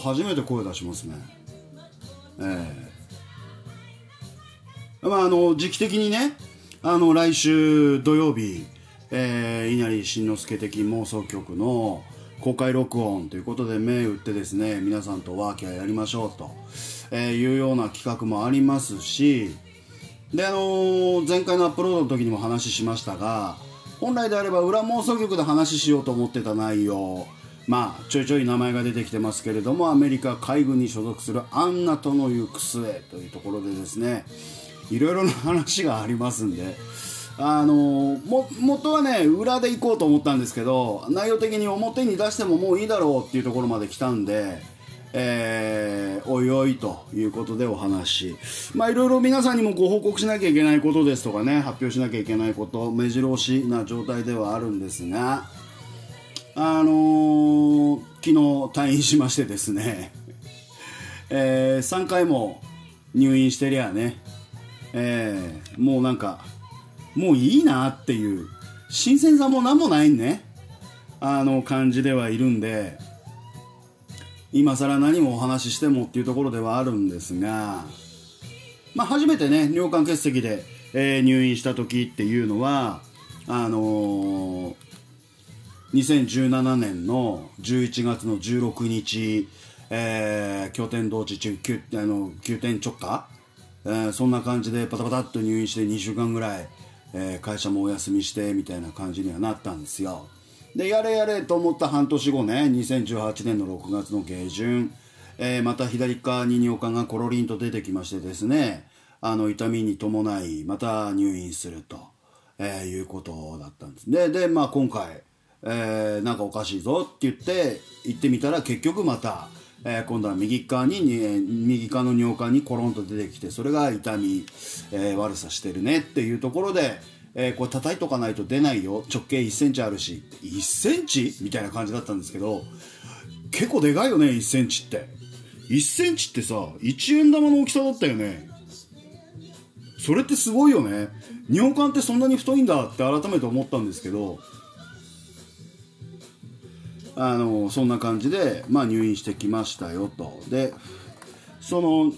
初めて声出しますね。ええ。まああの時期的にねあの来週土曜日、えー、稲荷慎之介的妄想曲の公開録音ということで銘打ってですね皆さんとワーキャーやりましょうと、えー、いうような企画もありますしであのー、前回のアップロードの時にも話しましたが本来であれば裏妄想局で話しようと思ってた内容まあちょいちょい名前が出てきてますけれどもアメリカ海軍に所属するアンナとの行く末というところでですねいろいろな話がありますんであのも元はね裏で行こうと思ったんですけど内容的に表に出してももういいだろうっていうところまで来たんでえー、おいおいということでお話まあいろいろ皆さんにもご報告しなきゃいけないことですとかね発表しなきゃいけないこと目白押しな状態ではあるんですがあのー、昨日退院しましてですね、えー、3回も入院してりゃね、えー、もうなんかもういいなっていう新鮮さも何もないね。あの感じではいるんで今更何もお話ししてもっていうところではあるんですが、まあ、初めてね尿管結石で、えー、入院した時っていうのはあのー、2017年の11月の16日、えー、拠点同地中急あの急転直下、えー、そんな感じでパタパタっと入院して2週間ぐらい、えー、会社もお休みしてみたいな感じにはなったんですよ。でやれやれと思った半年後ね2018年の6月の下旬、えー、また左側に尿管がコロリンと出てきましてですねあの痛みに伴いまた入院すると、えー、いうことだったんですでで、まあ、今回、えー、なんかおかしいぞって言って行ってみたら結局また、えー、今度は右側に、右側の尿管にコロンと出てきてそれが痛み、えー、悪さしてるねっていうところでえー、これ叩いとかないと出ないよ。直径1センチあるし1センチ？みたいな感じだったんですけど結構でかいよね1センチって。1センチってさ1円玉の大きさだったよね。それってすごいよね。尿管ってそんなに太いんだって改めて思ったんですけどあのそんな感じで、まあ、入院してきましたよと。でその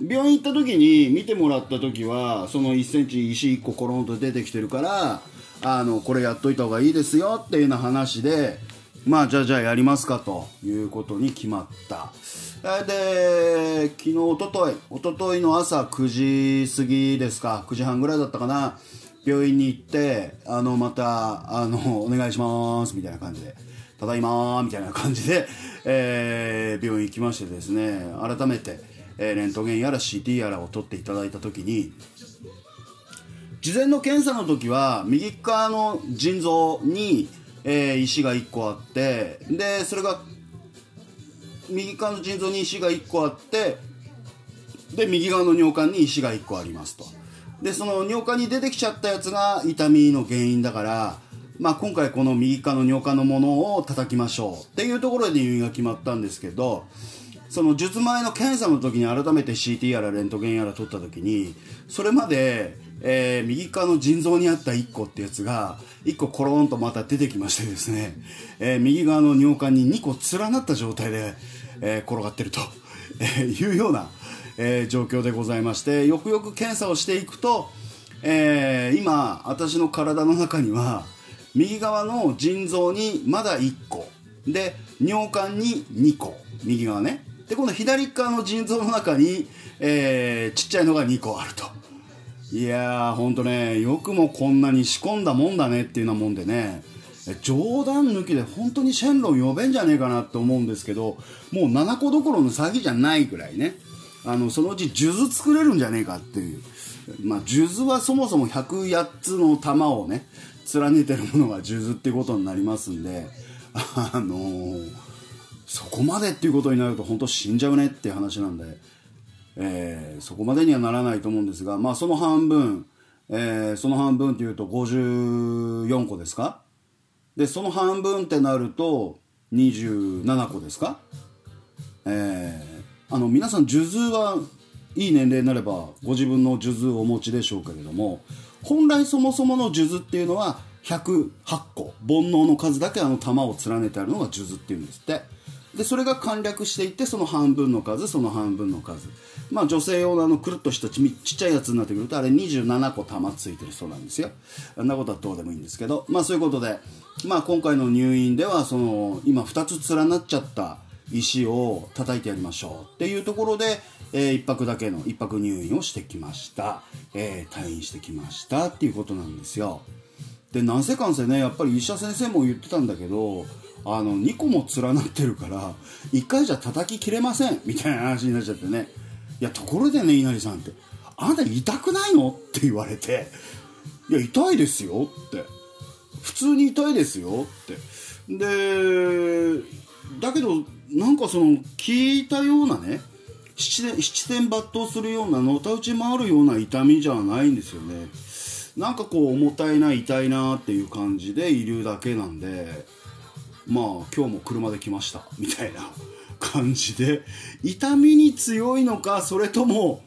病院行った時に見てもらった時はその1センチ石1個コロンと出てきてるからあのこれやっといた方がいいですよっていうような話でまあじゃあじゃあやりますかと。いうことに決まった。で昨日おとといおとといの朝9時過ぎですか。9時半ぐらいだったかな。病院に行ってあのまたあのお願いしますみたいな感じで。ただいまみたいな感じで、えー、病院行きましてですね改めてえー、レントゲンやら CT やらを取っていただいた時に事前の検査の時は右側の腎臓に、えー、石が1個あってでそれが右側の腎臓に石が1個あってで右側の尿管に石が1個ありますと。でその尿管に出てきちゃったやつが痛みの原因だからまあ、今回この右側の尿管のものを叩きましょうっていうところで入院が決まったんですけどその術前の検査の時に改めて CT やらレントゲンやら取った時にそれまで、えー、右側の腎臓にあった1個ってやつが1個コロンとまた出てきましてですね、えー、右側の尿管に2個連なった状態で、えー、転がってると、えいうような、え状況でございましてよくよく検査をしていくと、え今私の体の中には右側の腎臓にまだ1個。で尿管に2個。右側ね。でこの左側の腎臓の中に、えー、ちっちゃいのが2個あると。いやーほんとねよくもこんなに仕込んだもんだねっていうようなもんでね。冗談抜きで本当にシェンロン呼べんじゃねえかなって思うんですけどもう7個どころの詐欺じゃないぐらいね。あのそのうち数珠作れるんじゃねえかっていう。まあ数珠はそもそも108つの玉をね連ねてるものが数珠っていうことになりますんであのーそこまでっていうことになると本当死んじゃうねっていう話なんで、えー、そこまでにはならないと思うんですが、まあ、その半分、えー、その半分っていうと54個ですか？でその半分ってなると27個ですか？えー、あの皆さん数珠はいい年齢になればご自分の数珠をお持ちでしょうけれども本来そもそもの数珠っていうのは108個煩悩の数だけあの玉を連ねてあるのが数珠っていうんですって。でそれが簡略していってその半分の数その半分の数。まあ女性用のあのくるっとしたちちっちゃいやつになってくるとあれ27個玉ついてるそうなんですよ。あんなことはどうでもいいんですけど。まあそういうことでまあ今回の入院ではその今2つ連なっちゃった石を叩いてやりましょうっていうところで、えー、1泊だけの1泊入院をしてきました、えー、退院してきましたっていうことなんですよ。でなんせかんせねやっぱり医者先生も言ってたんだけどあの2個も連なってるから1回じゃ叩ききれませんみたいな話になっちゃってね。いやところでね稲荷さんってあなた痛くないの？って言われていや痛いですよって普通に痛いですよって。でだけどなんかその聞いたようなね七点七点抜刀するようなのたうち回るような痛みじゃないんですよね。なんかこう重たいな痛いなっていう感じでいるだけなんでまあ今日も車で来ましたみたいな 感じで。痛みに強いのかそれとも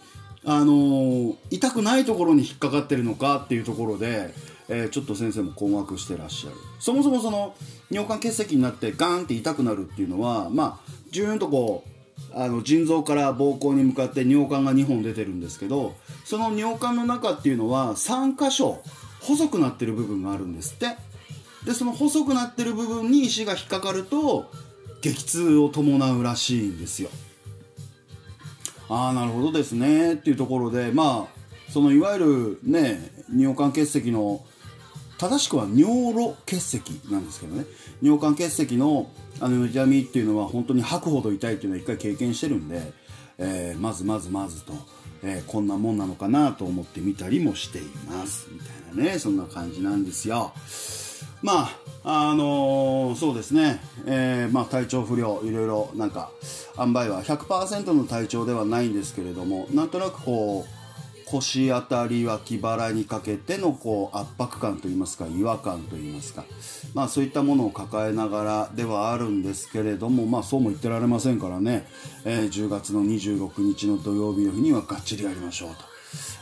あのー、痛くないところに引っかかってるのかっていうところで、えー、ちょっと先生も困惑してらっしゃる。そもそもその尿管結石になってガーンって痛くなるっていうのはまあジューンとこうあの腎臓から膀胱に向かって尿管が2本出てるんですけどその尿管の中っていうのは3箇所細くなってる部分があるんですって。でその細くなってる部分に石が引っかかると激痛を伴うらしいんですよ。ああなるほどですね。っていうところでまあそのいわゆるね尿管結石の正しくは尿路結石なんですけどね。尿管結石のあの痛みっていうのは本当に吐くほど痛いっていうのは一回経験してるんで、えー、まずまずまずと、えー、こんなもんなのかなと思ってみたりもしています。みたいなねそんな感じなんですよ。まああのー、そうですね、えー、まあ、体調不良いろいろなんか塩梅は100%の体調ではないんですけれどもなんとなくこう腰あたり脇腹にかけてのこう圧迫感といいますか違和感といいますか、まあ、そういったものを抱えながらではあるんですけれども、まあ、そうも言ってられませんからね、えー、10月の26日の土曜日の日にはがっちりやりましょうと、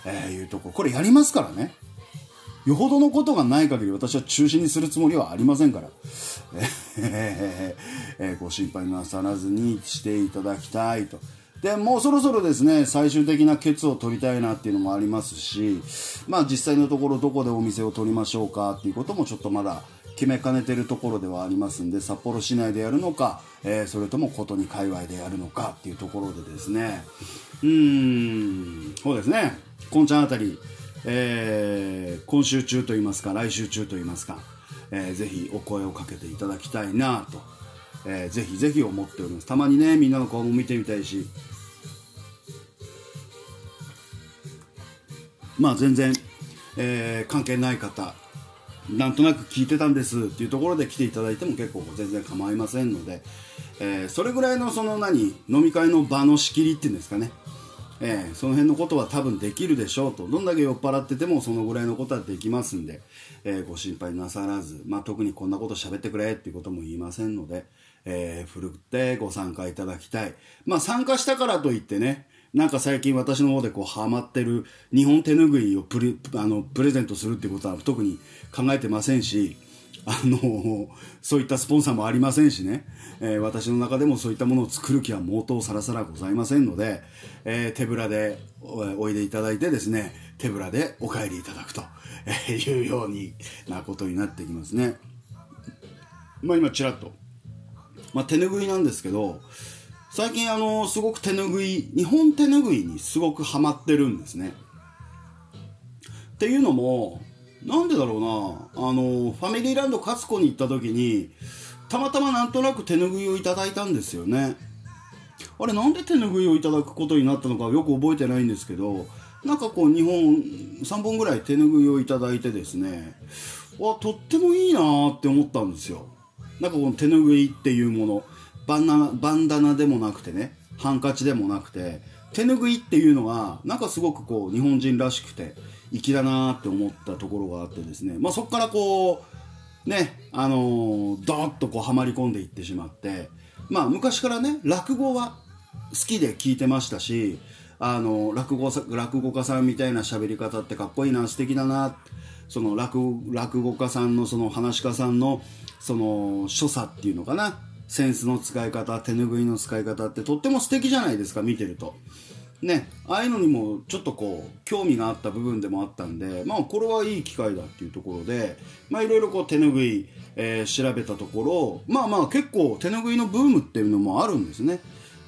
えー、いうとこ。これやりますからね。よほどのことがない限り私は中止にするつもりはありませんから、えー、ご心配なさらずにしていただきたいと。でもうそろそろですね最終的なケツを取りたいなっていうのもありますし、まあ、実際のところどこでお店を取りましょうかっていうこともちょっとまだ決めかねてるところではありますんで札幌市内でやるのか、えー、それとも琴に界隈でやるのかっていうところでですね。うーんそうですね。こんちゃんあたり、えー、今週中といいますか来週中といいますか、えー、ぜひお声をかけていただきたいなとえー、ぜひぜひ思っております。たまにねみんなの顔も見てみたいし。まあ全然、えー、関係ない方なんとなく聞いてたんですっていうところで来ていただいても結構全然構いませんので、えー、それぐらいのその何飲み会の場の仕切りっていうんですかね。えー、その辺のことは多分できるでしょうと。どんだけ酔っ払っててもそのぐらいのことはできますんで、えー、ご心配なさらず、まあ、特にこんなこと喋ってくれっていうことも言いませんので、えー、ふるってご参加いただきたい。まあ参加したからといってね、なんか最近私の方でこうハマってる日本手ぬぐいをプレあのプレゼントするってことは特に考えてませんし、あの、そういったスポンサーもありませんしね、えー、私の中でもそういったものを作る気は毛頭さらさらございませんので、えー、手ぶらでおいでいただいてですね、手ぶらでお帰りいただくとえいうようになことになってきますね。まあ今ちらっとまあ、手拭いなんですけど最近あのすごく手拭い日本手拭いにすごくハマってるんですね。っていうのもなんでだろうなあのファミリーランド勝子に行った時にたまたまなんとなく手拭いをいただいたんですよね。あれなんで手拭いをいただくことになったのかよく覚えてないんですけどなんかこう2本3本ぐらい手拭いをいただいてですねわとってもいいなって思ったんですよ。なんかこの手ぬぐいっていうものバンダナバンダナでもなくてねハンカチでもなくて手ぬぐいっていうのはなんかすごくこう日本人らしくて粋だなって思ったところがあってですね。まあそこからこうねあのー、ドーッとこうはまり込んでいってしまってまあ昔からね落語は好きで聞いてましたしあの落語落語家さんみたいな喋り方ってかっこいいな素敵だなその落落語家さんのその話し家さんのその所作っていうのかな？センスの使い方手拭いの使い方ってとっても素敵じゃないですか見てると。ね、ああいうのにもちょっとこう興味があった部分でもあったんで、まあ、これはいい機会だっていうところで、ま、いろいろこう手拭い、えー、調べたところまあまあ結構手拭いのブームっていうのもあるんですね。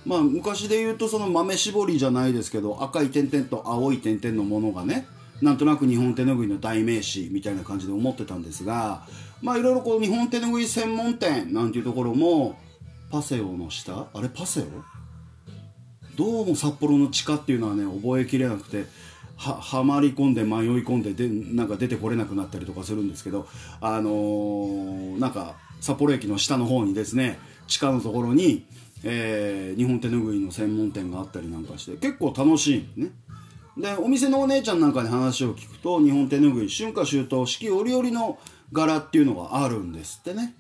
まあ、昔で言うとその豆絞りじゃないですけど赤い点々と青い点々のものがねなんとなく日本手拭いの代名詞みたいな感じで思ってたんですがまあいろいろこう日本手拭い専門店なんていうところもパセオの下？あれパセオ？どうも札幌の地下っていうのはね覚えきれなくてははまり込んで迷い込んででなんか出てこれなくなったりとかするんですけどあのー、なんか札幌駅の下の方にですね地下のところに、えー、日本手拭いの専門店があったりなんかして結構楽しいね。でお店のお姉ちゃんなんかに話を聞くと日本手拭い春夏秋冬四季折々の柄っていうのがあるんですってね。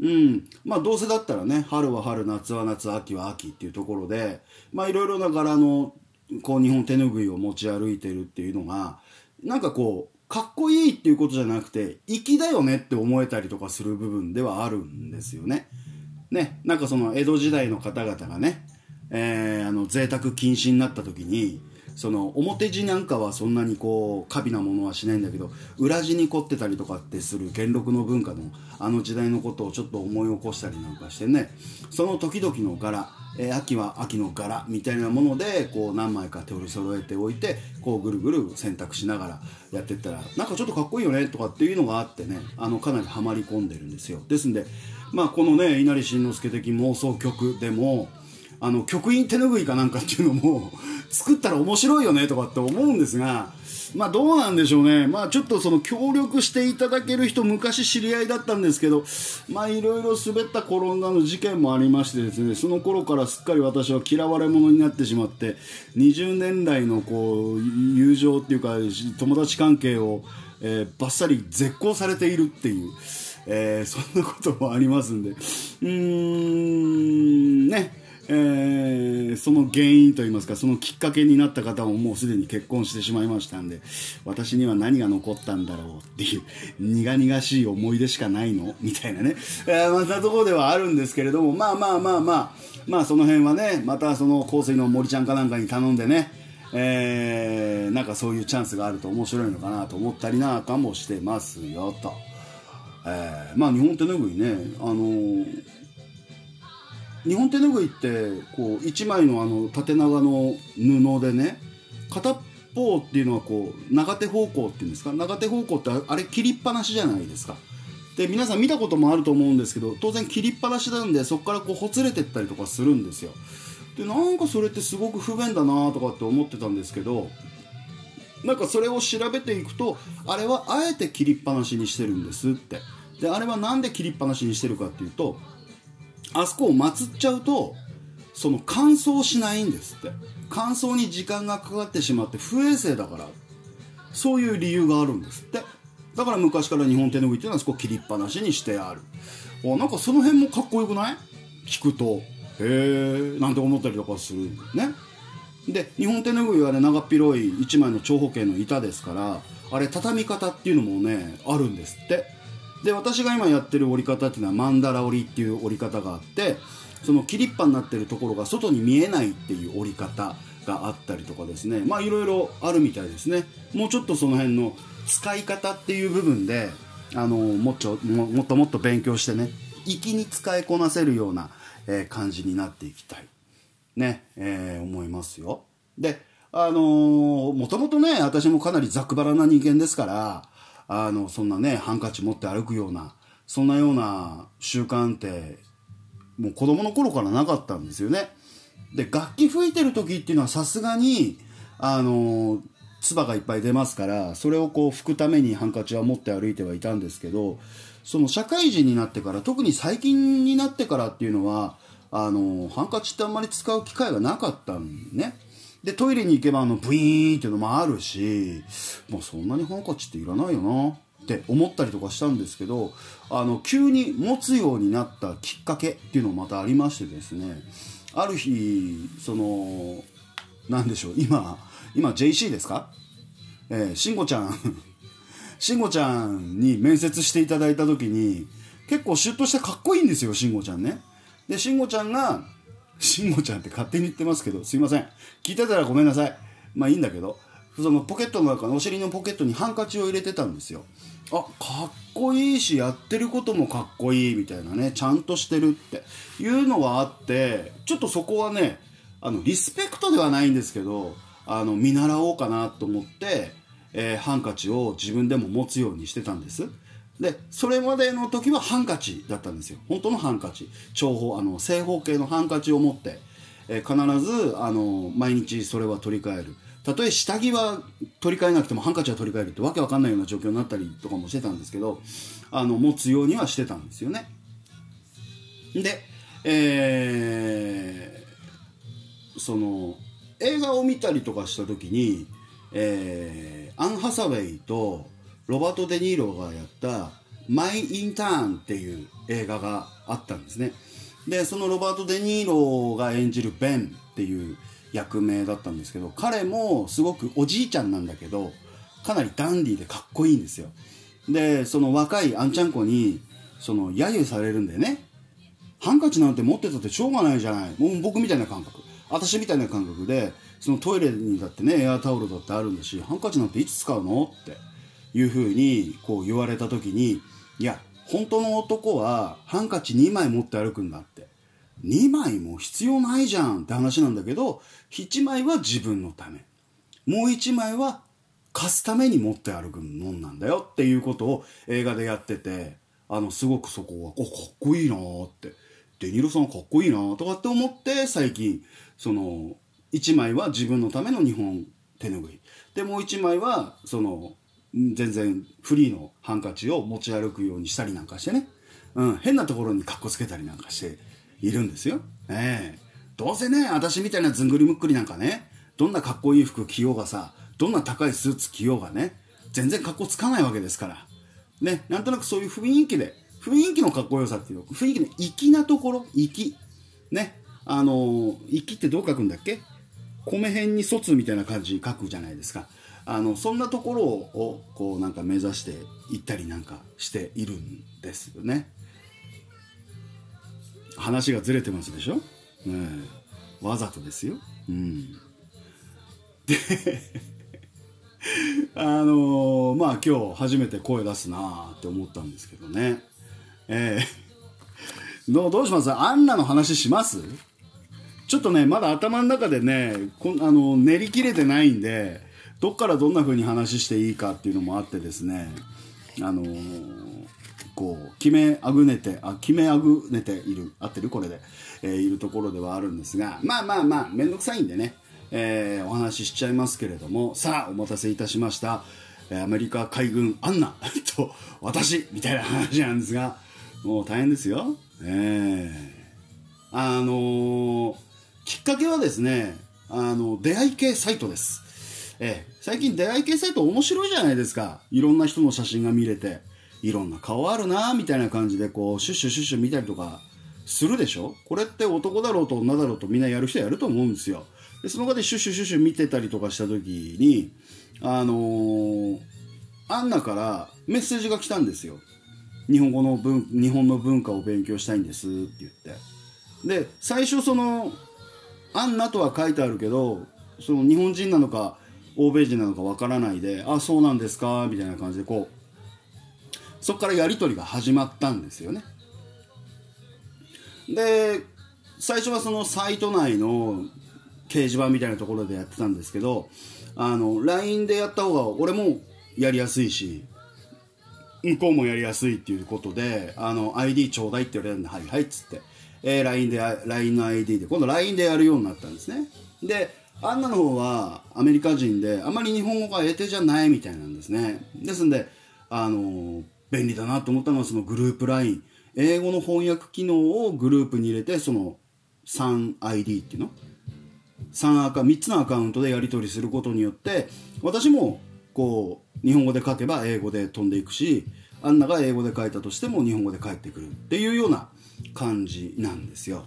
うん。まあどうせだったらね春は春夏は夏秋は秋っていうところでまあいろいろな柄のこう日本手拭いを持ち歩いてるっていうのがなんかこうかっこいいっていうことじゃなくて粋だよねって思えたりとかする部分ではあるんですよね。ね。なんかその江戸時代の方々がね、えー、あの贅沢禁止になった時にその表地なんかはそんなにこう過敏なものはしないんだけど裏地に凝ってたりとかってする元禄の文化のあの時代のことをちょっと思い起こしたりなんかしてね。その時々の柄、えー、秋は秋の柄みたいなものでこう何枚か手取り揃えておいてこうぐるぐる選択しながらやってったらなんかちょっとかっこいいよねとかっていうのがあってねあのかなりはまり込んでるんですよ。ですんでまあこのね稲荷慎之介的妄想曲でもあの局員手拭いかなんかっていうのも 作ったら面白いよねとかって思うんですがまあどうなんでしょうねまあちょっとその協力していただける人昔知り合いだったんですけどまあいろいろ滑った転んだの事件もありましてですねその頃からすっかり私は嫌われ者になってしまって20年来のこう友情っていうか友達関係を、えー、バッサリ絶交されているっていう。えー、そんなこともありますんで。うーん、ね。えー、その原因といいますかそのきっかけになった方ももうすでに結婚してしまいましたんで私には何が残ったんだろうっていう苦々しい思い出しかないの？みたいなね、えー、またところではあるんですけれどもまあまあまあまあまあその辺はねまたその香水の森ちゃんかなんかに頼んでねえー、なんかそういうチャンスがあると面白いのかなと思ったりなんかもしてますよと。えー、まあ日本手拭いねあのー日本手ぬぐいってこう1枚のあの縦長の布でね片方っていうのはこう長手方向っていうんですか？長手方向ってあれ切りっぱなしじゃないですか。で皆さん見たこともあると思うんですけど当然切りっぱなしなんでそこからこうほつれてったりとかするんですよ。でなんかそれってすごく不便だなとかって思ってたんですけどなんかそれを調べていくとあれはあえて切りっぱなしにしてるんですって。であれは何で切りっぱなしにしてるかっていうとあそこを祀っちゃうとその乾燥しないんですって。乾燥に時間がかかってしまって不衛生だから。そういう理由があるんですって。だから昔から日本手拭いっていうのはそこ切りっぱなしにしてある。おなんかその辺もかっこよくない？聞くと。へえなんて思ったりとかする。ね。で日本手拭いはね長っ広い1枚の長方形の板ですからあれ畳み方っていうのもねあるんですって。で私が今やってる折り方っていうのはマンダラ折りっていう折り方があってその切りっぱになってるところが外に見えないっていう折り方があったりとかですね。まあいろいろあるみたいですね。もうちょっとその辺の使い方っていう部分であのもっちょもっともっと勉強してね粋に使いこなせるような、えー、感じになっていきたい。ね、えー、思いますよ。であのー、もともとね私もかなりざくばらな人間ですからあのそんなねハンカチ持って歩くようなそんなような習慣ってもう子供の頃からなかったんですよね。で楽器吹いてる時っていうのはさすがにあの唾がいっぱい出ますからそれをこう拭くためにハンカチは持って歩いてはいたんですけどその社会人になってから特に最近になってからっていうのはあのハンカチってあんまり使う機会がなかったんね。でトイレに行けばあのブイーンっていうのもあるしもうそんなにハンカチっていらないよなって思ったりとかしたんですけどあの急に持つようになったきっかけっていうのもまたありましてですねある日その何でしょう今今 JC ですか？えー、慎吾ちゃん 慎吾ちゃんに面接していただいた時に結構シュッとしてかっこいいんですよ慎吾ちゃんね。で慎吾ちゃんが慎吾ちゃんって勝手に言ってますけどすいません。聞いてたらごめんなさい。まあいいんだけどそのポケットの中のお尻のポケットにハンカチを入れてたんですよ。あかっこいいしやってることもかっこいいみたいなねちゃんとしてるって。いうのはあってちょっとそこはねあのリスペクトではないんですけどあの見習おうかなと思って、えー、ハンカチを自分でも持つようにしてたんです。でそれまでの時はハンカチだったんですよ。本当のハンカチ。長方あの正方形のハンカチを持って、えー、必ずあの毎日それは取り替える。たとえ下着は取り替えなくてもハンカチは取り替えるってわけわかんないような状況になったりとかもしてたんですけどあの持つようにはしてたんですよね。でえー、その映画を見たりとかした時に、えー、アン・ハサウェイとロバート・デ・ニーロがやった「マイ・インターン」っていう映画があったんですね。でそのロバート・デ・ニーロが演じるベンっていう役名だったんですけど彼もすごくおじいちゃんなんだけどかなりダンディーでかっこいいんですよ。でその若いあんちゃん子にその揶揄されるんだよね。ハンカチなんて持ってたってしょうがないじゃない。もう僕みたいな感覚。私みたいな感覚でそのトイレにだってねエアタオルだってあるんだしハンカチなんていつ使うのっていうふうにこう言われた時にいや本当の男はハンカチ2枚持って歩くんだって。2枚も必要ないじゃんって話なんだけど1枚は自分のため。もう1枚は貸すために持って歩くもんなんだよっていうことを映画でやっててあのすごくそこはおかっこいいなって。デニーロさんかっこいいなとかって思って最近その1枚は自分のための日本手拭い。でもう1枚はその全然フリーのハンカチを持ち歩くようにしたりなんかしてね、うん、変なところにかっこつけたりなんかしているんですよ。ええどうせね、私みたいなずんぐりむっくりなんかね、どんなかっこいい服着ようがさ、どんな高いスーツ着ようがね、全然かっこつかないわけですから。ね、なんとなくそういう雰囲気で、雰囲気のかっこよさっていうの、雰囲気の粋なところ、粋。ね、あのー、粋ってどう書くんだっけ？米辺に卒みたいな感じに書くじゃないですか。あの、そんなところを、こうなんか目指していったりなんかしているんですよね。話がずれてますでしょ、ね、わざとですよ。うん、で あのー、まあ今日初めて声出すなって思ったんですけどね。えー、どうどうします？アンナの話します？ちょっとね、まだ頭の中でね、こあの練り切れてないんで、どっからどんな風に話していいかっていうのもあってですね、あのーこう決めあぐねてあ決めあぐねている合ってるこれで、えー、いるところではあるんですがまあまあまあ面倒くさいんでね、えー、お話ししちゃいますけれどもさあお待たせいたしましたアメリカ海軍アンナ と私みたいな話なんですがもう大変ですよ。えー、あの、きっかけはですねあの出会い系サイトです。えー、最近出会い系サイト面白いじゃないですか。いろんな人の写真が見れて。いろんな顔あるなみたいな感じでこうシュッシュシュッシュ見たりとかするでしょ？これって男だろうと女だろうとみんなやる人やると思うんですよ。でその場でシュッシュシュッシュ見てたりとかした時にあのー、アンナからメッセージが来たんですよ。日本語の文日本の文化を勉強したいんですって言って。で最初そのアンナとは書いてあるけどその日本人なのか欧米人なのかわからないであそうなんですか？みたいな感じでこうそこからやり取りが始まったんですよね。で最初はそのサイト内の掲示板みたいなところでやってたんですけどあの LINE でやった方が俺もやりやすいし向こうもやりやすいっていうことであの ID ちょうだいって言われるんではいはいっつって、えー、LINE で LINE の ID で今度 LINE でやるようになったんですね。でアンナの方はアメリカ人であまり日本語が得手じゃないみたいなんですね。ですんであの便利だなと思ったのはそのグループ LINE 英語の翻訳機能をグループに入れてその 3ID っていうの？3アカ3つのアカウントでやり取りすることによって私もこう日本語で書けば英語で飛んでいくしアンナが英語で書いたとしても日本語で返ってくるっていうような感じなんですよ。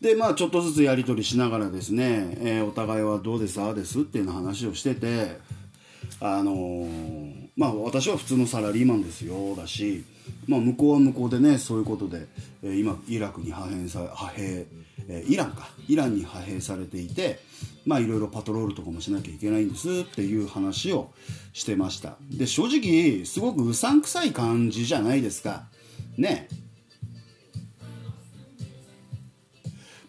でまあちょっとずつやり取りしながらですね、えー、お互いはどうですああですっていうの話をしててあのーまあ私は普通のサラリーマンですよだし、まあ、向こうは向こうでねそういうことで、えー今イラクに派兵さ派兵、えーイランかイランに派兵されていてまあいろいろパトロールとかもしなきゃいけないんですっていう話をしてました。で正直すごくうさんくさい感じじゃないですか。ね。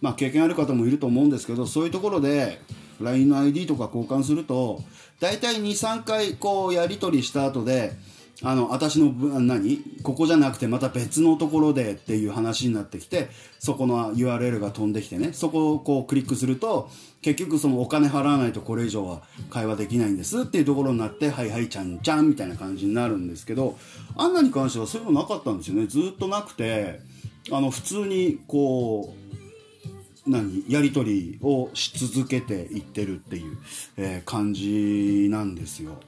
まあ経験ある方もいると思うんですけどそういうところで LINE の ID とか交換すると大体23回こうやり取りした後であの私の何？ここじゃなくてまた別のところでっていう話になってきてそこの URL が飛んできてねそこをこうクリックすると結局そのお金払わないとこれ以上は会話できないんですっていうところになってはいはいちゃんちゃんみたいな感じになるんですけどアンナに関してはそういうのなかったんですよね。ずっとなくてあの普通にこう何やり取りをし続けていってるっていう、えー感じなんですよ。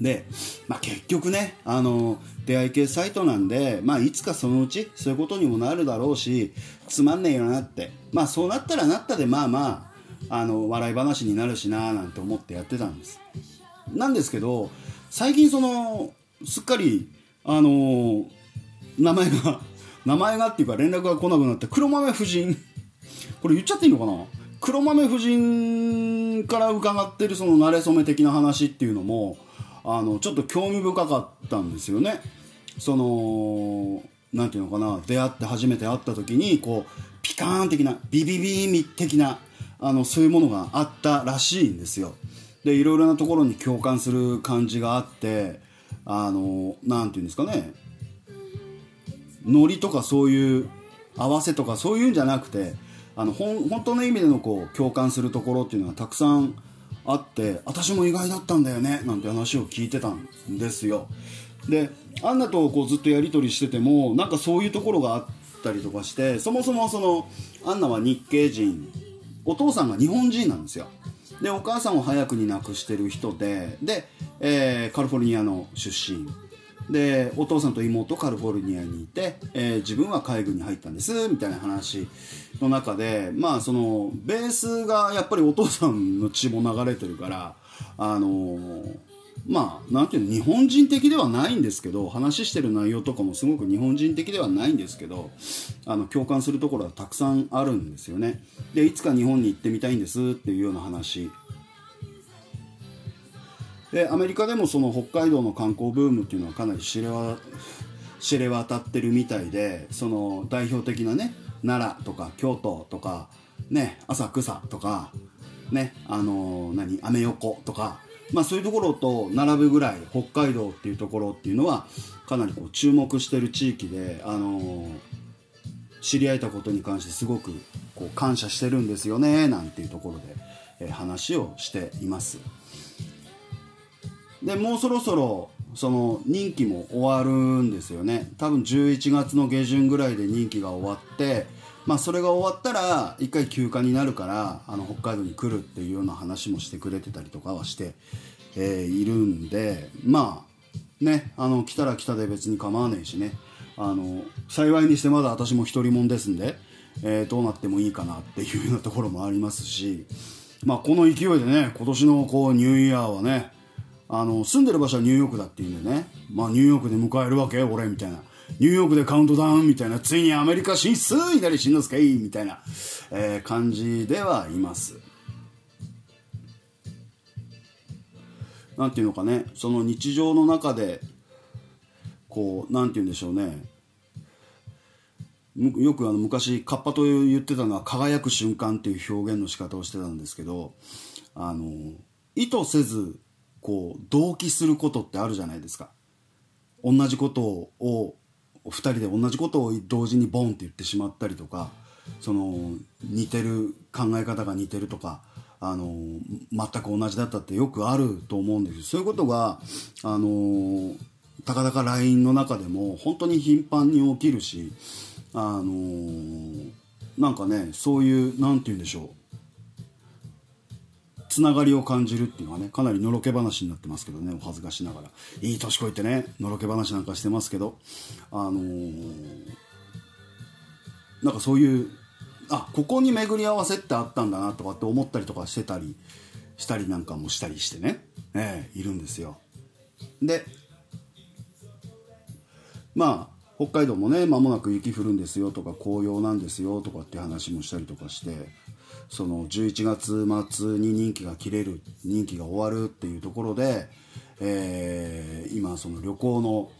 で、まあ、結局ねあの出会い系サイトなんで、まあ、いつかそのうちそういうことにもなるだろうしつまんねえよなってまあそうなったらなったでまあまああの笑い話になるしななんて思ってやってたんですなんですけど最近そのすっかりあの名前が名前がっていうか連絡が来なくなって黒豆夫人これ言っちゃっていいのかな？黒豆夫人から伺ってるその馴れ初め的な話っていうのもあのちょっと興味深かったんですよね。そのなんていうのかな？出会って初めて会った時にこうピカーン的なビビビーミ的なあのそういうものがあったらしいんですよ。でいろいろなところに共感する感じがあってあのなんていうんですかね？ノリとかそういう合わせとかそういうんじゃなくてあの本当の意味でのこう共感するところっていうのがたくさんあって私も意外だったんだよねなんて話を聞いてたんですよ。でアンナとこうずっとやり取りしててもなんかそういうところがあったりとかしてそもそもそのアンナは日系人。お父さんが日本人なんですよ。でお母さんを早くに亡くしてる人でで、えーカリフォルニアの出身。でお父さんと妹カリフォルニアにいて、えー自分は海軍に入ったんですみたいな話の中でまあそのベースがやっぱりお父さんの血も流れてるからあのーまあなんていうの日本人的ではないんですけど話してる内容とかもすごく日本人的ではないんですけどあの共感するところはたくさんあるんですよね。でいつか日本に行ってみたいんですっていうような話。でアメリカでもその北海道の観光ブームっていうのはかなり知れ知れ渡ってるみたいでその代表的なね奈良とか京都とかね浅草とかねあの何アメ横とかまあそういうところと並ぶぐらい北海道っていうところっていうのはかなりこう注目してる地域であの知り合えたことに関してすごくこう感謝してるんですよねなんていうところで、えー話をしています。でもうそろそろその任期も終わるんですよね。多分11月の下旬ぐらいで任期が終わってまあそれが終わったら一回休暇になるからあの北海道に来るっていうような話もしてくれてたりとかはして、えーいるんでまあねあの来たら来たで別に構わねえしね。あの幸いにしてまだ私も一人もんですんで、えーどうなってもいいかなっていうようなところもありますしまあこの勢いでね今年のこうニューイヤーはねあの住んでる場所はニューヨークだっていうんでね、まあ、ニューヨークで迎えるわけ俺みたいな。ニューヨークでカウントダウンみたいな。ついにアメリカ進出いなりしんのすけいみたいな、えー感じではいます。なんていうのかね。その日常の中でこうなんて言うんでしょうね。よくあの昔カッパと言ってたのは輝く瞬間っていう表現の仕方をしてたんですけどあの意図せずこう同期することってあるじゃないですか。同じことを2人で同じことを同時にボンって言ってしまったりとかその似てる考え方が似てるとかあの全く同じだったってよくあると思うんですそういうことがあのたかだか LINE の中でも本当に頻繁に起きるしあのなんかねそういうなんて言うんでしょう。つながりを感じるっていうのはねかなりのろけ話になってますけどねお恥ずかしながら。いい年こいてねのろけ話なんかしてますけど。あのーなんかそういうあここに巡り合わせってあったんだなとかって思ったりとかしてたりしたりなんかもしたりしてね、えー、いるんですよ。でまあ北海道もね間もなく雪降るんですよとか紅葉なんですよとかって話もしたりとかして。その11月末に任期が切れる任期が終わるっていうところで、えー、今その旅行の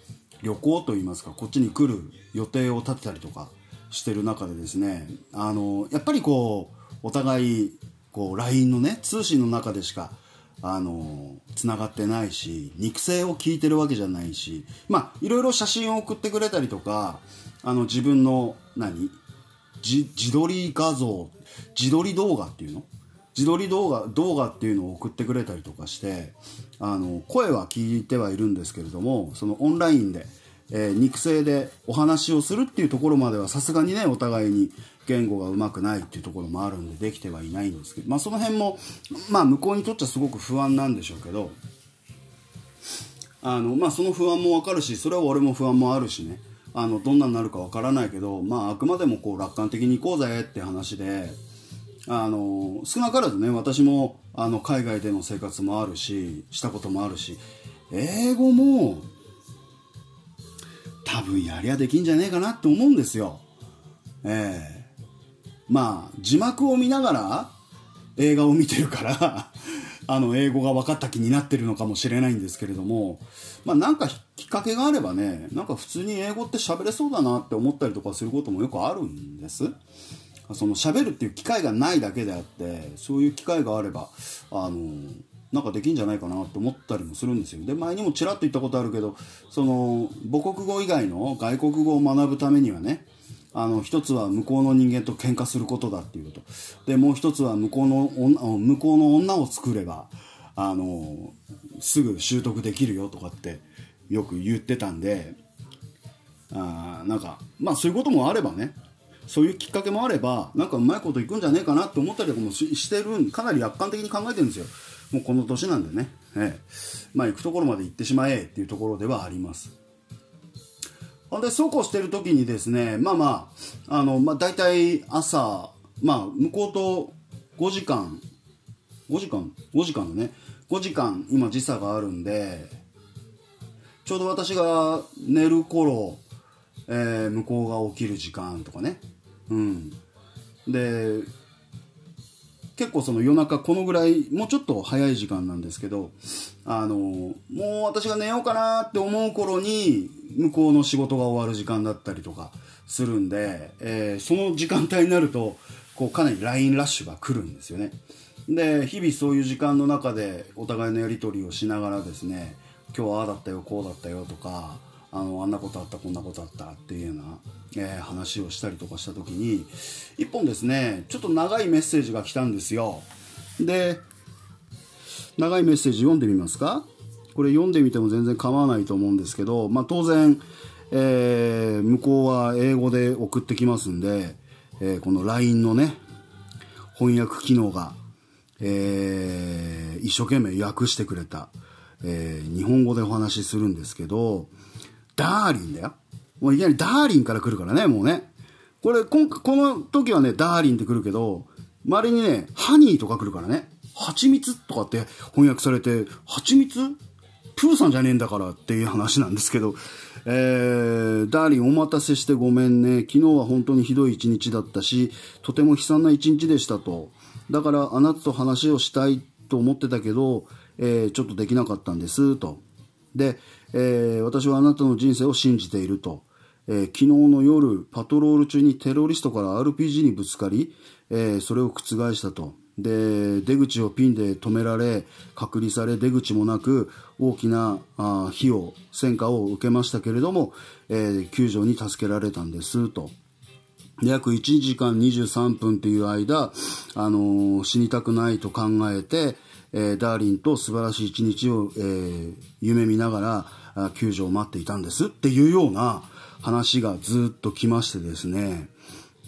旅行といいますかこっちに来る予定を立てたりとかしてる中でですねあのやっぱりこうお互いこう LINE のね通信の中でしかあのつながってないし肉声を聞いてるわけじゃないしまあいろいろ写真を送ってくれたりとかあの自分の何？自撮り画像自撮り動画っていうの？自撮り動画動画っていうのを送ってくれたりとかしてあの声は聞いてはいるんですけれどもそのオンラインで、えー、肉声でお話をするっていうところまではさすがにねお互いに言語がうまくないっていうところもあるんでできてはいないんですけど、まあ、その辺も、まあ、向こうにとってはすごく不安なんでしょうけどあの、まあ、その不安も分かるしそれは俺も不安もあるしね。あのどんなになるか分からないけど、まあ、あくまでもこう楽観的に行こうぜって話であの少なからずね私もあの海外での生活もあるししたこともあるし英語も多分やりゃできんじゃねえかなって思うんですよ。ええまあ字幕を見ながら映画を見てるからあの英語が分かった気になってるのかもしれないんですけれどもまあなんかきっかけがあればねなんか普通に英語って喋れそうだなって思ったりとかすることもよくあるんです。その喋るっていう機会がないだけであってそういう機会があればあのなんかできんじゃないかなって思ったりもするんですよ。で前にもちらっと言ったことあるけどその母国語以外の外国語を学ぶためにはねあの一つは向こうの人間と喧嘩することだっていうこと。でもう一つは向こうの女向こうの女を作ればあのすぐ習得できるよとかってよく言ってたんであなんかまあそういうこともあればねそういうきっかけもあればなんかうまいこといくんじゃねえかなって思ったりとかもしてるかなり楽観的に考えてるんですよ。もうこの年なんでね、ええ、まあ行くところまで行ってしまえっていうところではあります。で、そうこうしてる時にですね、まあまあ、あの、まあ大体朝、まあ向こうと5時間、5時間 ?5 時間のね、5時間今時差があるんで、ちょうど私が寝る頃、えー、向こうが起きる時間とかね。うん。で、結構その夜中このぐらい、もうちょっと早い時間なんですけど、あの、もう私が寝ようかなって思う頃に、向こうの仕事が終わる時間だったりとかするんで、えー、その時間帯になるとこうかなり LINE ラッシュが来るんですよね。で日々そういう時間の中でお互いのやり取りをしながらですね今日ああだったよこうだったよとかあのあんなことあったこんなことあったっていうような、えー、話をしたりとかした時に一本ですねちょっと長いメッセージが来たんですよ。で長いメッセージ読んでみますか？これ読んでみても全然構わないと思うんですけど、まあ、当然、えー、向こうは英語で送ってきますんで、えー、この LINE のね翻訳機能が、えー、一生懸命訳してくれた、え、日本語でお話しするんですけどダーリンだよ。もういきなりダーリンから来るからねもうねこれ今この時はねダーリンって来るけど周りにねハニーとか来るからね蜂蜜とかって翻訳されて蜂蜜？プーさんじゃねえんだからっていう話なんですけど、えー、ダーリンお待たせしてごめんね。昨日は本当にひどい一日だったし、とても悲惨な一日でしたと。だからあなたと話をしたいと思ってたけど、えー、ちょっとできなかったんです、と。で、えー、私はあなたの人生を信じていると。えー、昨日の夜、パトロール中にテロリストから RPG にぶつかり、えー、それを覆したと。で出口をピンで止められ隔離され出口もなく大きなあ火を戦火を受けましたけれども、えー、救助に助けられたんですと。約1時間23分という間、あのー、死にたくないと考えて、えー、ダーリンと素晴らしい一日を、えー、夢見ながら救助を待っていたんですっていうような話がずっと来ましてですね、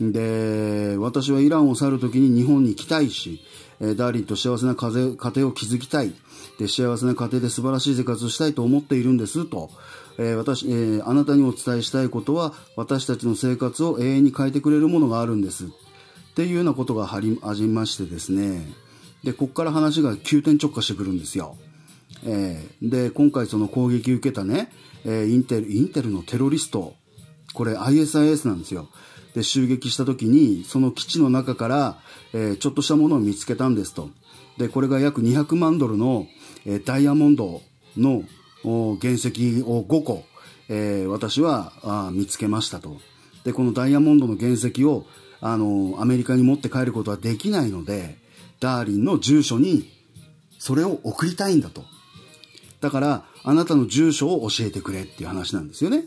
で、私はイランを去るときに日本に来たいし、えダーリンと幸せな家庭を築きたい。で、幸せな家庭で素晴らしい生活をしたいと思っているんですと。えー、私、えー、あなたにお伝えしたいことは、私たちの生活を永遠に変えてくれるものがあるんです。っていうようなことが始ましてですね。で、こっから話が急転直下してくるんですよ。えー、で、今回その攻撃受けたね、えー、インテル、インテルのテロリスト、これ ISIS なんですよ。で、襲撃した時に、その基地の中から、えー、ちょっとしたものを見つけたんですと。で、これが約200万ドルの、えー、ダイヤモンドの原石を5個、えー、私はあ見つけましたと。で、このダイヤモンドの原石を、あの、アメリカに持って帰ることはできないので、ダーリンの住所にそれを送りたいんだと。だから、あなたの住所を教えてくれっていう話なんですよね。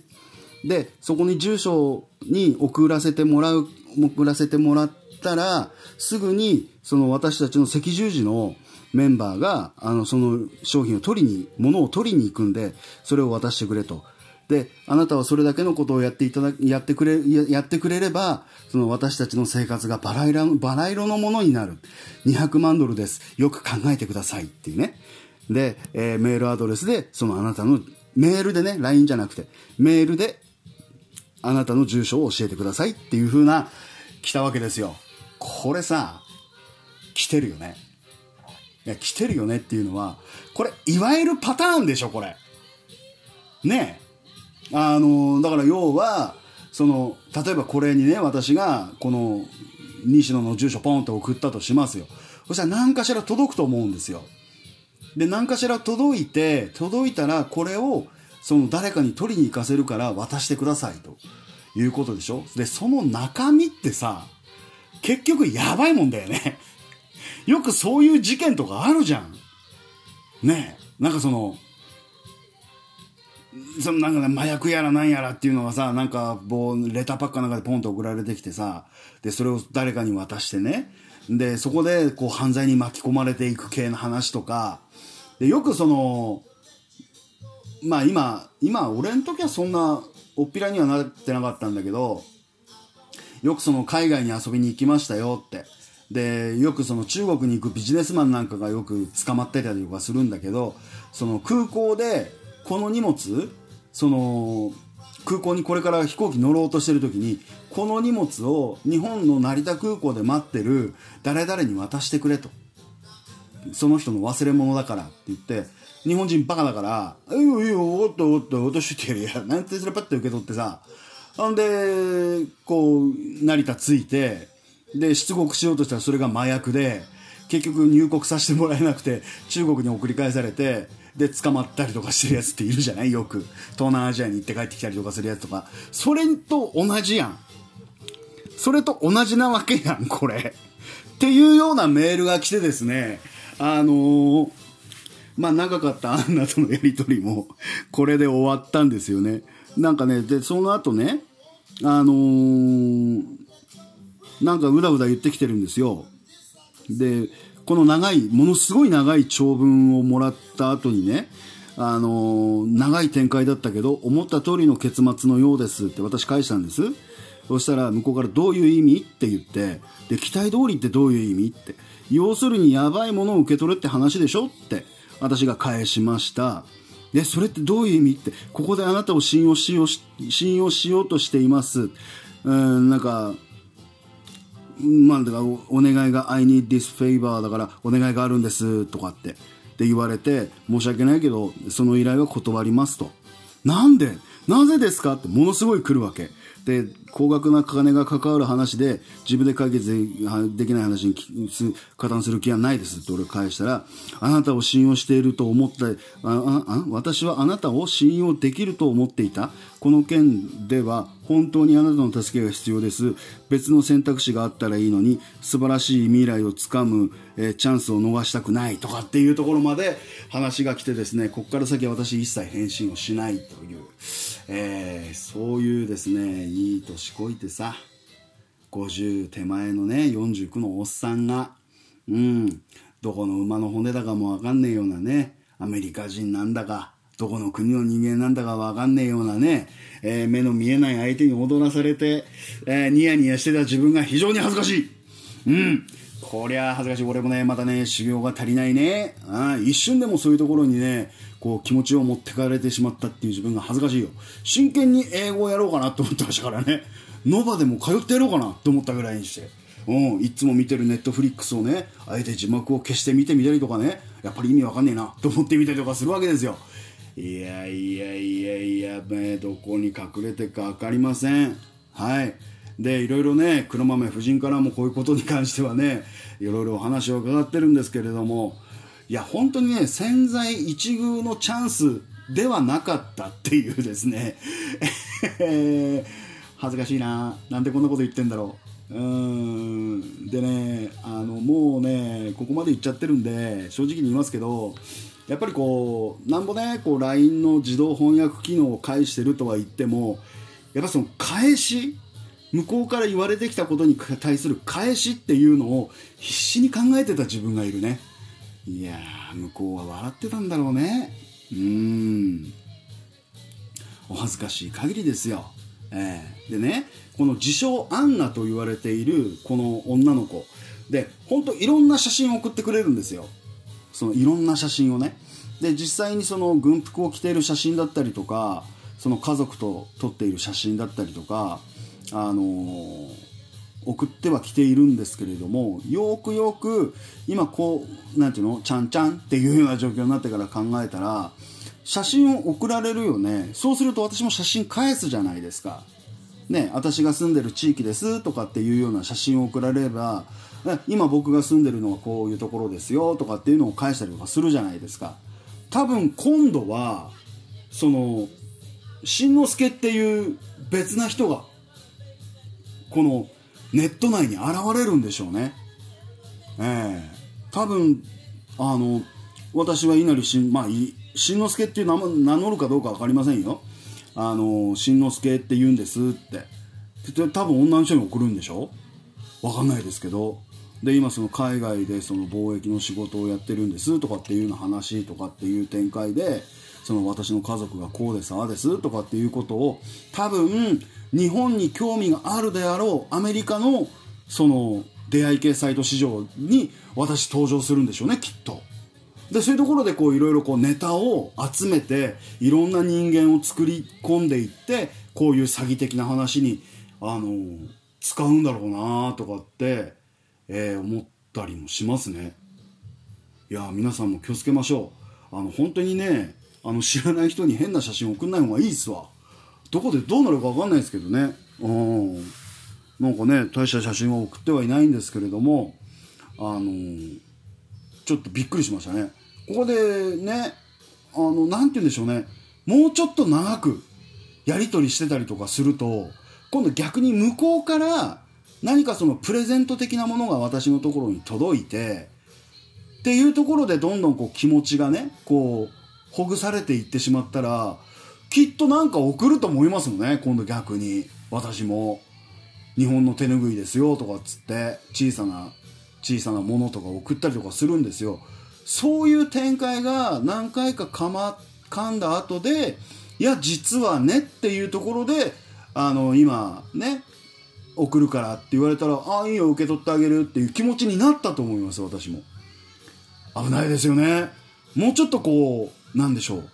で、そこに住所に送らせてもらう、送らせてもらったら、すぐに、その私たちの赤十字のメンバーが、あの、その商品を取りに、物を取りに行くんで、それを渡してくれと。で、あなたはそれだけのことをやっていただ、やってくれ、やってくれれば、その私たちの生活がバラ色、バラ色のものになる。200万ドルです。よく考えてくださいっていうね。で、えー、メールアドレスで、そのあなたの、メールでね、LINE じゃなくて、メールで、あなたの住所を教えてくださいっていう風な、来たわけですよ。これさ、来てるよね。いや、来てるよねっていうのは、これ、いわゆるパターンでしょ、これ。ねえ。あの、だから要は、その、例えばこれにね、私が、この、西野の住所ポンと送ったとしますよ。そしたら何かしら届くと思うんですよ。で、何かしら届いて、届いたらこれを、その誰かに取りに行かせるから渡してくださいということでしょ？で、その中身ってさ、結局やばいもんだよね。よくそういう事件とかあるじゃん。ねえ。なんかその、そのなんかね、麻薬やらなんやらっていうのがさ、なんか、こう、レターパッカーの中でポンと送られてきてさ、で、それを誰かに渡してね、で、そこで、こう、犯罪に巻き込まれていく系の話とか、で、よくその、まあ今、今、俺の時はそんな、おっぴらにはなってなかったんだけど、よくその海外に遊びに行きましたよって。で、よくその中国に行くビジネスマンなんかがよく捕まってたりとかするんだけど、その空港で、この荷物、その、空港にこれから飛行機乗ろうとしてる時に、この荷物を日本の成田空港で待ってる誰々に渡してくれと。その人の忘れ物だからって言って、日本人バカだから、いいよいいよ、おっとおっと、落としてやるや。なんてそれパッて受け取ってさ、ほんで、こう、成田着いて、で、出国しようとしたらそれが麻薬で、結局入国させてもらえなくて、中国に送り返されて、で、捕まったりとかしてるやつっているじゃないよく。東南アジアに行って帰ってきたりとかするやつとか。それと同じやん。それと同じなわけやん、これ。っていうようなメールが来てですね、あのー、まあ長かったアンナとのやりとりも、これで終わったんですよね。なんかね、で、その後ね、あのー、なんかうだうだ言ってきてるんですよ。で、この長い、ものすごい長い長文をもらった後にね、あのー、長い展開だったけど、思った通りの結末のようですって私返したんです。そしたら向こうからどういう意味って言って、で、期待通りってどういう意味って。要するにやばいものを受け取れって話でしょって私が返しました。で、それってどういう意味って、ここであなたを信用しようし、信用しようとしています。うん、なんか、まあ、だからお願いが I need this favor だからお願いがあるんですとかってって言われて申し訳ないけどその依頼は断りますとなんで？なぜですか？ってものすごい来るわけで高額な金が関わる話で自分で解決できない話に加担する気はないですって俺返したらあなたを信用していると思った私はあなたを信用できると思っていた？この件では本当にあなたの助けが必要です。別の選択肢があったらいいのに素晴らしい未来をつかむ、え、チャンスを逃したくないとかっていうところまで話が来てですねここから先は私一切返信をしないという、えー、そういうですねいい年こいてさ50手前のね49のおっさんがうんどこの馬の骨だかも分かんねえようなねアメリカ人なんだかどこの国の人間なんだか分かんねえようなね、えー、目の見えない相手に踊らされて、えー、ニヤニヤしてた自分が非常に恥ずかしい。うん。こりゃ恥ずかしい。俺もね、またね、修行が足りないね。あ一瞬でもそういうところにね、こう気持ちを持ってかれてしまったっていう自分が恥ずかしいよ。真剣に英語をやろうかなと思ってましたからね。ノバでも通ってやろうかなと思ったぐらいにして。うん、いつも見てるネットフリックスをね、あえて字幕を消して見てみたりとかね、やっぱり意味わかんねえなと思ってみたりとかするわけですよ。いやいやいやいや、ね、どこに隠れてか分かりません。はい。で、いろいろね、黒豆夫人からもこういうことに関してはね、いろいろお話を伺ってるんですけれども、いや、本当にね、潜在一遇のチャンスではなかったっていうですね、恥ずかしいな。なんでこんなこと言ってんだろう。うん。でね、あの、もうね、ここまで言っちゃってるんで、正直に言いますけど、やっぱりこう、なんぼね、こう、LINE の自動翻訳機能を介してるとは言っても、やっぱその返し、向こうから言われてきたことに対する返しっていうのを必死に考えてた自分がいるね。いやー、向こうは笑ってたんだろうね。うーん。お恥ずかしい限りですよ。えー、でね、この自称アンナと言われているこの女の子。で、ほんといろんな写真を送ってくれるんですよ。そのいろんな写真をね。で、実際にその軍服を着ている写真だったりとか、その家族と撮っている写真だったりとか、あのー、送ってはきているんですけれどもよくよく今こうなんていうのちゃんちゃんっていうような状況になってから考えたら写真を送られるよね。そうすると私も写真返すじゃないですか。ね私が住んでる地域ですとかっていうような写真を送られれば今僕が住んでるのはこういうところですよとかっていうのを返したりとかするじゃないですか。多分今度はそのしんのすけっていう別な人がこのネット内に現れるんでしょうね。ええー、多分、あの、私は稲荷しん、まあ、しんのすけっていう名名乗るかどうか分かりませんよ。あの、しんのすけって言うんですって。多分女の人に送るんでしょ分かんないですけど。で、今その海外でその貿易の仕事をやってるんですとかっていうような話とかっていう展開で、その私の家族がこうです、ああですとかっていうことを多分日本に興味があるであろうアメリカのその出会い系サイト市場に私登場するんでしょうねきっと。でそういうところでこういろいろこうネタを集めていろんな人間を作り込んでいってこういう詐欺的な話にあの使うんだろうなとかって、えー、思ったりもしますね。いや皆さんも気をつけましょう。あの本当にねあの知らない人に変な写真送んない方がいいっすわ。どこでどうなるか分かんないですけどね。うん。なんかね大した写真は送ってはいないんですけれどもあのちょっとびっくりしましたね。ここでねあの何て言うんでしょうね。もうちょっと長くやり取りしてたりとかすると今度逆に向こうから何かそのプレゼント的なものが私のところに届いてっていうところでどんどんこう気持ちがねこうほぐされていってしまったらきっとなんか送ると思いますもんね今度逆に。私も。日本の手ぬぐいですよとかっつって小さな小さなものとか送ったりとかするんですよ。そういう展開が何回かかま噛んだ後でいや実はねっていうところであの今ね送るからって言われたらああいいよ受け取ってあげるっていう気持ちになったと思います私も。危ないですよね。もうちょっとこうなんでしょう。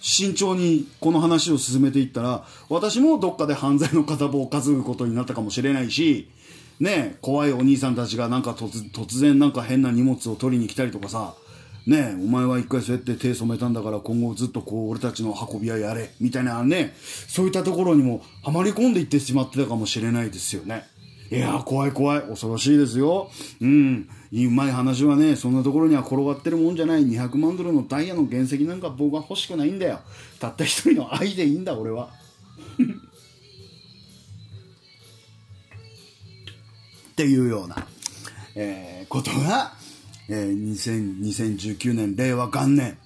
慎重にこの話を進めていったら私もどっかで犯罪の片棒を担ぐことになったかもしれないしね怖いお兄さんたちがなんか突然なんか変な荷物を取りに来たりとかさねお前は一回そうやって手染めたんだから今後ずっとこう俺たちの運び屋やれみたいなねそういったところにもはまり込んでいってしまってたかもしれないですよね。いや怖い怖い。恐ろしいですよ。うん。うまい話はねそんなところには転がってるもんじゃない。200万ドルのダイヤの原石なんか僕は欲しくないんだよ。たった一人の愛でいいんだ俺は。っていうような、えー、ことが、えー、2019年令和元年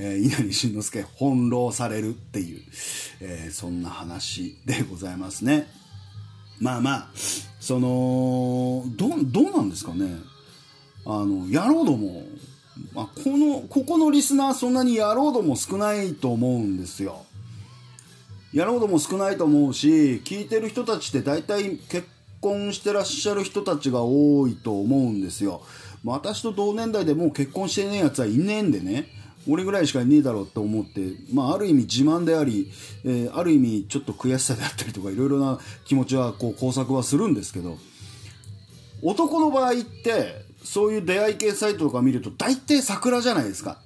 えー、稲荷慎之介翻弄されるっていう、えー、そんな話でございますね。まあまあ、その、ど、どうなんですかね？あの、野郎ども、まあ、この、ここのリスナーそんなに野郎ども少ないと思うんですよ。野郎ども少ないと思うし、聞いてる人たちって大体結婚してらっしゃる人たちが多いと思うんですよ。私と同年代でもう結婚してねえやつはいねえんでね。俺ぐらいしかいねえだろうと思って、まあ、ある意味自慢であり、えー、ある意味ちょっと悔しさであったりとかいろいろな気持ちはこう工作はするんですけど男の場合ってそういう出会い系サイトとか見ると大抵桜じゃないですか。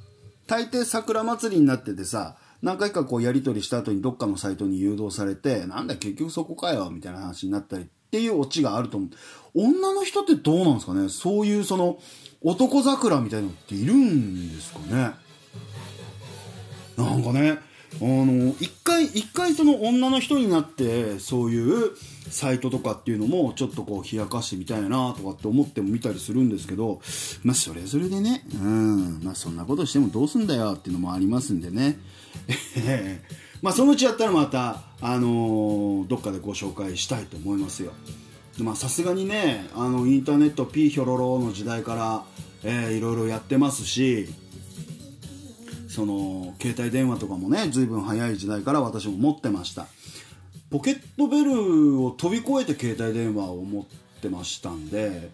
大抵桜祭りになっててさ何回かこうやり取りした後にどっかのサイトに誘導されてなんだ結局そこかよみたいな話になったりっていうオチがあると思う。女の人ってどうなんですかね？そういうその男桜みたいのっているんですかね？なんかねあの一回一回その女の人になってそういうサイトとかっていうのもちょっとこう冷やかしてみたいなとかって思っても見たりするんですけどまあそれぞれでねうんまあそんなことしてもどうすんだよっていうのもありますんでね。まあそのうちやったらまたあのー、どっかでご紹介したいと思いますよ。まあさすがにねあのインターネットピーヒョロロの時代から、えー、いろいろやってますしその携帯電話とかもね随分早い時代から私も持ってました。ポケットベルを飛び越えて携帯電話を持ってましたんで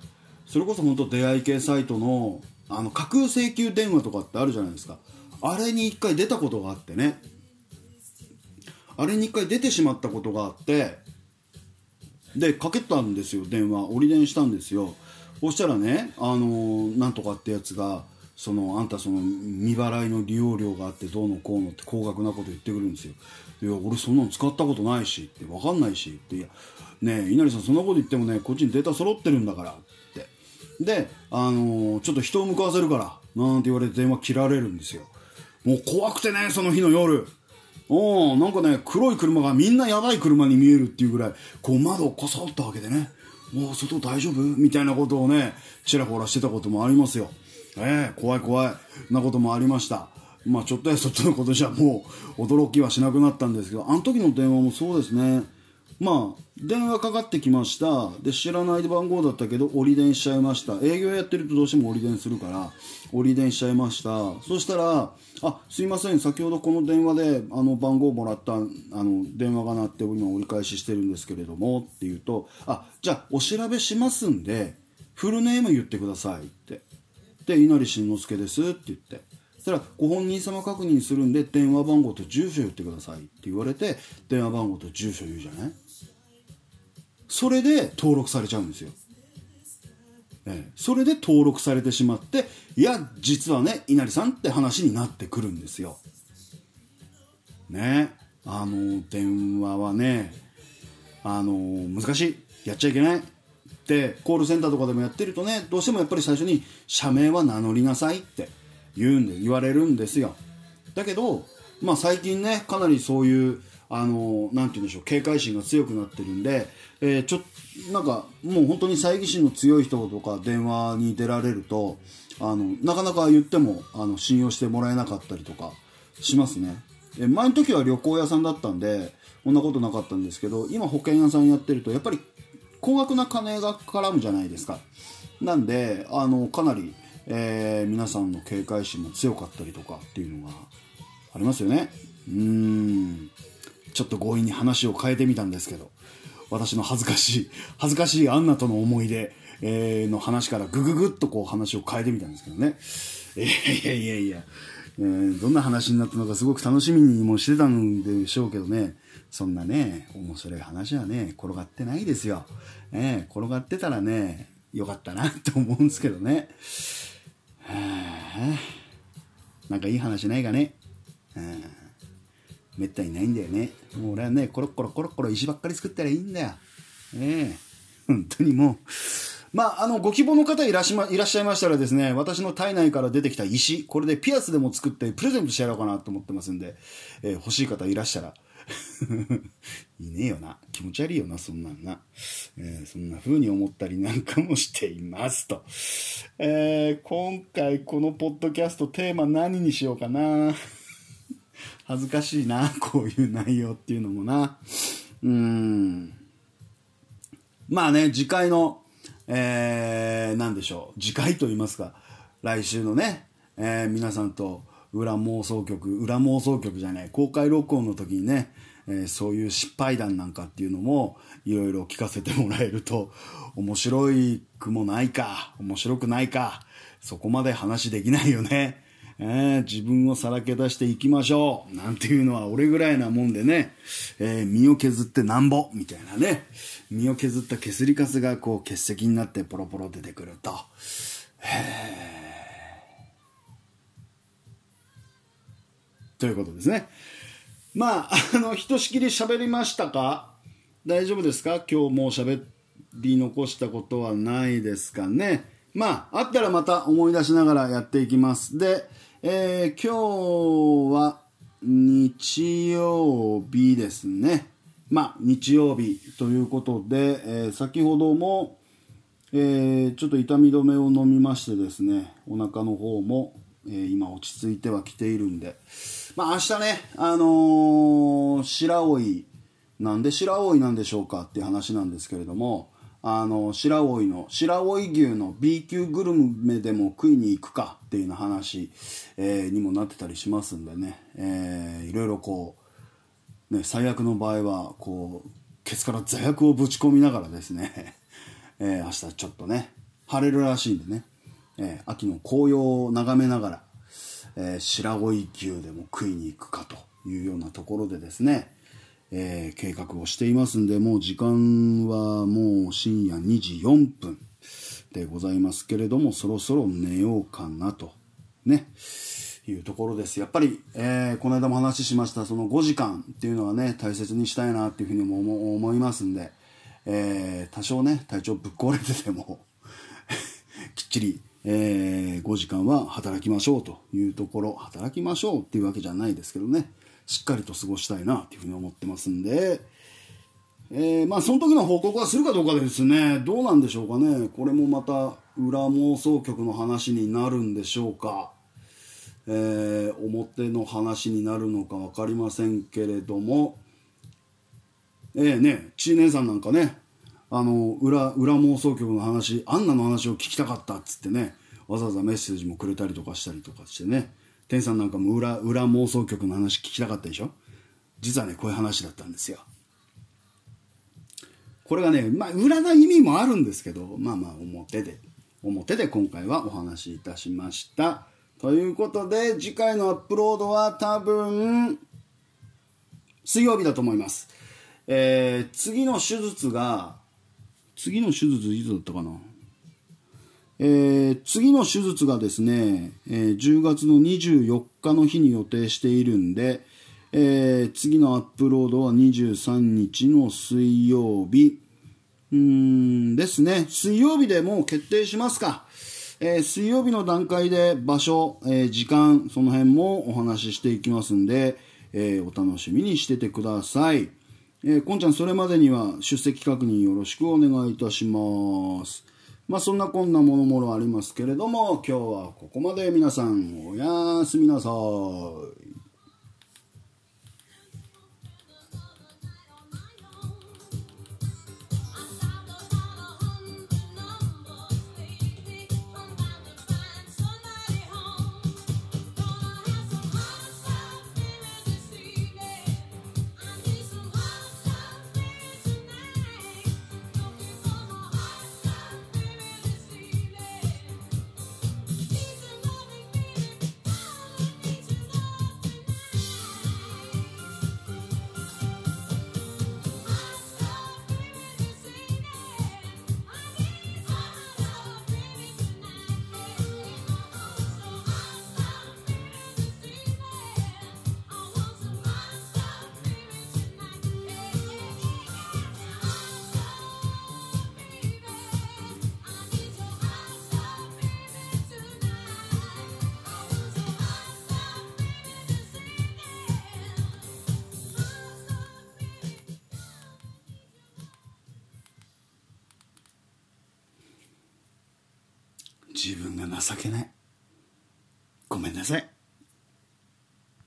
それこそ本当出会い系サイトのあの架空請求電話とかってあるじゃないですか。あれに一回出たことがあってね。あれに一回出てしまったことがあってでかけたんですよ。電話。折り電したんですよ。そしたらねあのー、なんとかってやつがそのあんたその未払いの利用料があってどうのこうのって高額なこと言ってくるんですよ。いや俺そんなの使ったことないしって分かんないしって。いやねえ稲荷さんそんなこと言ってもねこっちにデータ揃ってるんだからって。であのー、ちょっと人を向かわせるからなんて言われて電話切られるんですよ。もう怖くてねその日の夜。おなんかね黒い車がみんなやばい車に見えるっていうぐらいこう窓をこそったわけでね。もう外大丈夫？みたいなことをねちらほらしてたこともありますよ。ええー、怖い怖い。なこともありました。まあちょっとやそっとのことじゃもう驚きはしなくなったんですけどあの時の電話もそうですね。まあ電話かかってきました。で知らない番号だったけど折り電しちゃいました。営業やってるとどうしても折り電するから折り電しちゃいました。そしたら「あすいません。先ほどこの電話であの番号もらったあの電話が鳴って今折り返ししてるんですけれども」って言うと「あじゃあお調べしますんでフルネーム言ってください」って。で稲荷慎之介ですって言って。そしたらご本人様確認するんで電話番号と住所言ってくださいって言われて電話番号と住所言うじゃない？それで登録されちゃうんですよ、ええ、それで登録されてしまっていや実はね稲荷さんって話になってくるんですよ。ね。あの電話はねあの難しい。やっちゃいけない。ってコールセンターとかでもやってるとねどうしてもやっぱり最初に社名は名乗りなさいって言うんで言われるんですよ。だけどまあ最近ねかなりそういうあのなんて言うんでしょう警戒心が強くなってるんで、えー、ちょなんかもう本当に猜疑心の強い人とか電話に出られるとあのなかなか言ってもあの信用してもらえなかったりとかしますね。え前の時は旅行屋さんだったんでこんなことなかったんですけど今保険屋さんやってるとやっぱり高額な金が絡むじゃないですか。なんであのかなり、えー、皆さんの警戒心も強かったりとかっていうのがありますよね。うん。ちょっと強引に話を変えてみたんですけど。私の恥ずかしい恥ずかしいアンナとの思い出、えー、の話からグググッとこう話を変えてみたんですけどね。いやいやいや。えー、どんな話になったのかすごく楽しみにもしてたんでしょうけどねそんなね、面白い話はね、転がってないですよ。えー、転がってたらね、よかったなって思うんですけどね。はあ、なんかいい話ないかね。はあ、めったにないんだよね。もう俺はね、コロッコロコロコロ石ばっかり作ったらいいんだよ。ええ本当にもう。まあ、あの、ご希望の方いらっしゃいらっしゃいましたらですね、私の体内から出てきた石、これでピアスでも作ってプレゼントしてやろうかなと思ってますんで、えー、欲しい方いらっしゃら、いねえよな。気持ち悪いよな、そんなんな。えー、そんな風に思ったりなんかもしていますと。えー、今回このポッドキャストテーマ何にしようかな。恥ずかしいな、こういう内容っていうのもな。うーん。まあね、次回の、えー、何でしょう。次回といいますか、来週のね、えー、皆さんと裏妄想局、裏妄想局じゃない、公開録音の時にね、えー、そういう失敗談なんかっていうのもいろいろ聞かせてもらえると面白くもないか、面白くないか、そこまで話できないよね。えー、自分をさらけ出していきましょう。なんていうのは俺ぐらいなもんでね、えー、身を削ってなんぼみたいなね。身を削った削りかすがこう結石になってポロポロ出てくると。ということですね。まあ、あの、ひとしきり喋りましたか？大丈夫ですか？今日もう喋り残したことはないですかね。まあ、あったらまた思い出しながらやっていきます。で、えー、今日は日曜日ですね。まあ、日曜日ということで、えー、先ほども、えー、ちょっと痛み止めを飲みましてですね、お腹の方も、えー、今落ち着いてはきているんで、まあ明日ね、あのー、白老、なんで白老なんでしょうかっていう話なんですけれども、あの、白老の、白老牛の B 級グルメでも食いに行くかっていうような話、えー、にもなってたりしますんでね、えー、いろいろこう、ね、最悪の場合は、こう、ケツから座薬をぶち込みながらですね、えー、明日ちょっとね、晴れるらしいんでね、えー、秋の紅葉を眺めながら、えー、白老牛でも食いに行くかというようなところでですね、えー、計画をしていますんで、もう時間はもう深夜2時4分でございますけれども、そろそろ寝ようかなと、ね、いうところです。やっぱり、えー、この間も話しました、その5時間っていうのはね、大切にしたいなっていうふうにも思いますんで、えー、多少ね、体調ぶっ壊れてても きっちり、えー、5時間は働きましょうというところ、働きましょうっていうわけじゃないですけどね、しっかりと過ごしたいなっていうふうに思ってますんで、えー、まあその時の報告はするかどうかですね、どうなんでしょうかね。これもまた裏妄想曲の話になるんでしょうか。えー、表の話になるのか分かりませんけれども、えー、ね、ちい姉さんなんかね、あの、裏、裏妄想曲の話、アンナの話を聞きたかったっつってね、わざわざメッセージもくれたりとかしたりとかしてね、天さんなんかも裏裏妄想曲の話聞きたかったでしょ？実はねこういう話だったんですよ。これがね、まあ、裏の意味もあるんですけどまあまあ表で表で今回はお話しいたしました。ということで次回のアップロードは多分水曜日だと思います。えー、次の手術が次の手術いつだったかな？えー、次の手術がですね、えー、10月の24日の日に予定しているんで、えー、次のアップロードは23日の水曜日、うんですね。水曜日でもう決定しますか。えー、水曜日の段階で場所、えー、時間、その辺もお話ししていきますんで、えー、お楽しみにしててください。えー、こんちゃん、それまでには出席確認よろしくお願いいたします。まあそんなこんなものもろありますけれども今日はここまで皆さんおやすみ。なさい